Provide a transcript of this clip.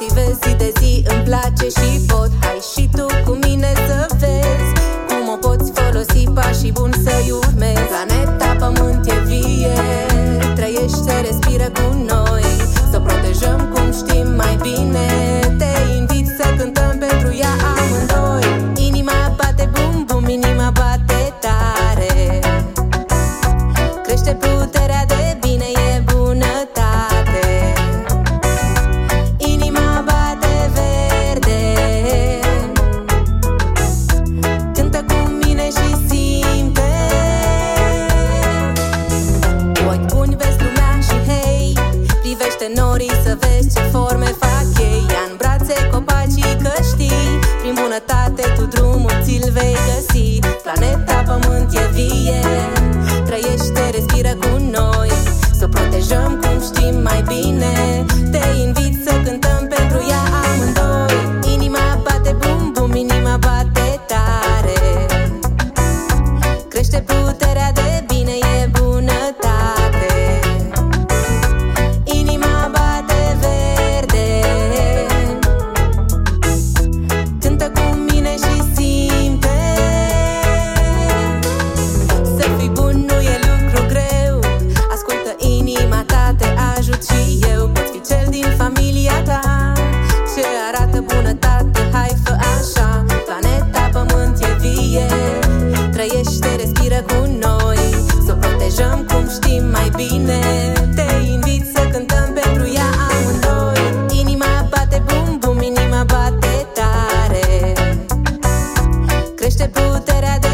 activez zi de zi Îmi place și pot. Hai și tu cu mine să vezi Cum o poți folosi pașii bun să-i urmezi. Planeta Pământ e vie Trăiește, respiră cu noi. Să protejăm cum știm mai bine. îl vei găsi. Planeta Pământ e vie Trăiește, respiră cu noi. Să o protejăm cum știm mai bine. Crește puterea de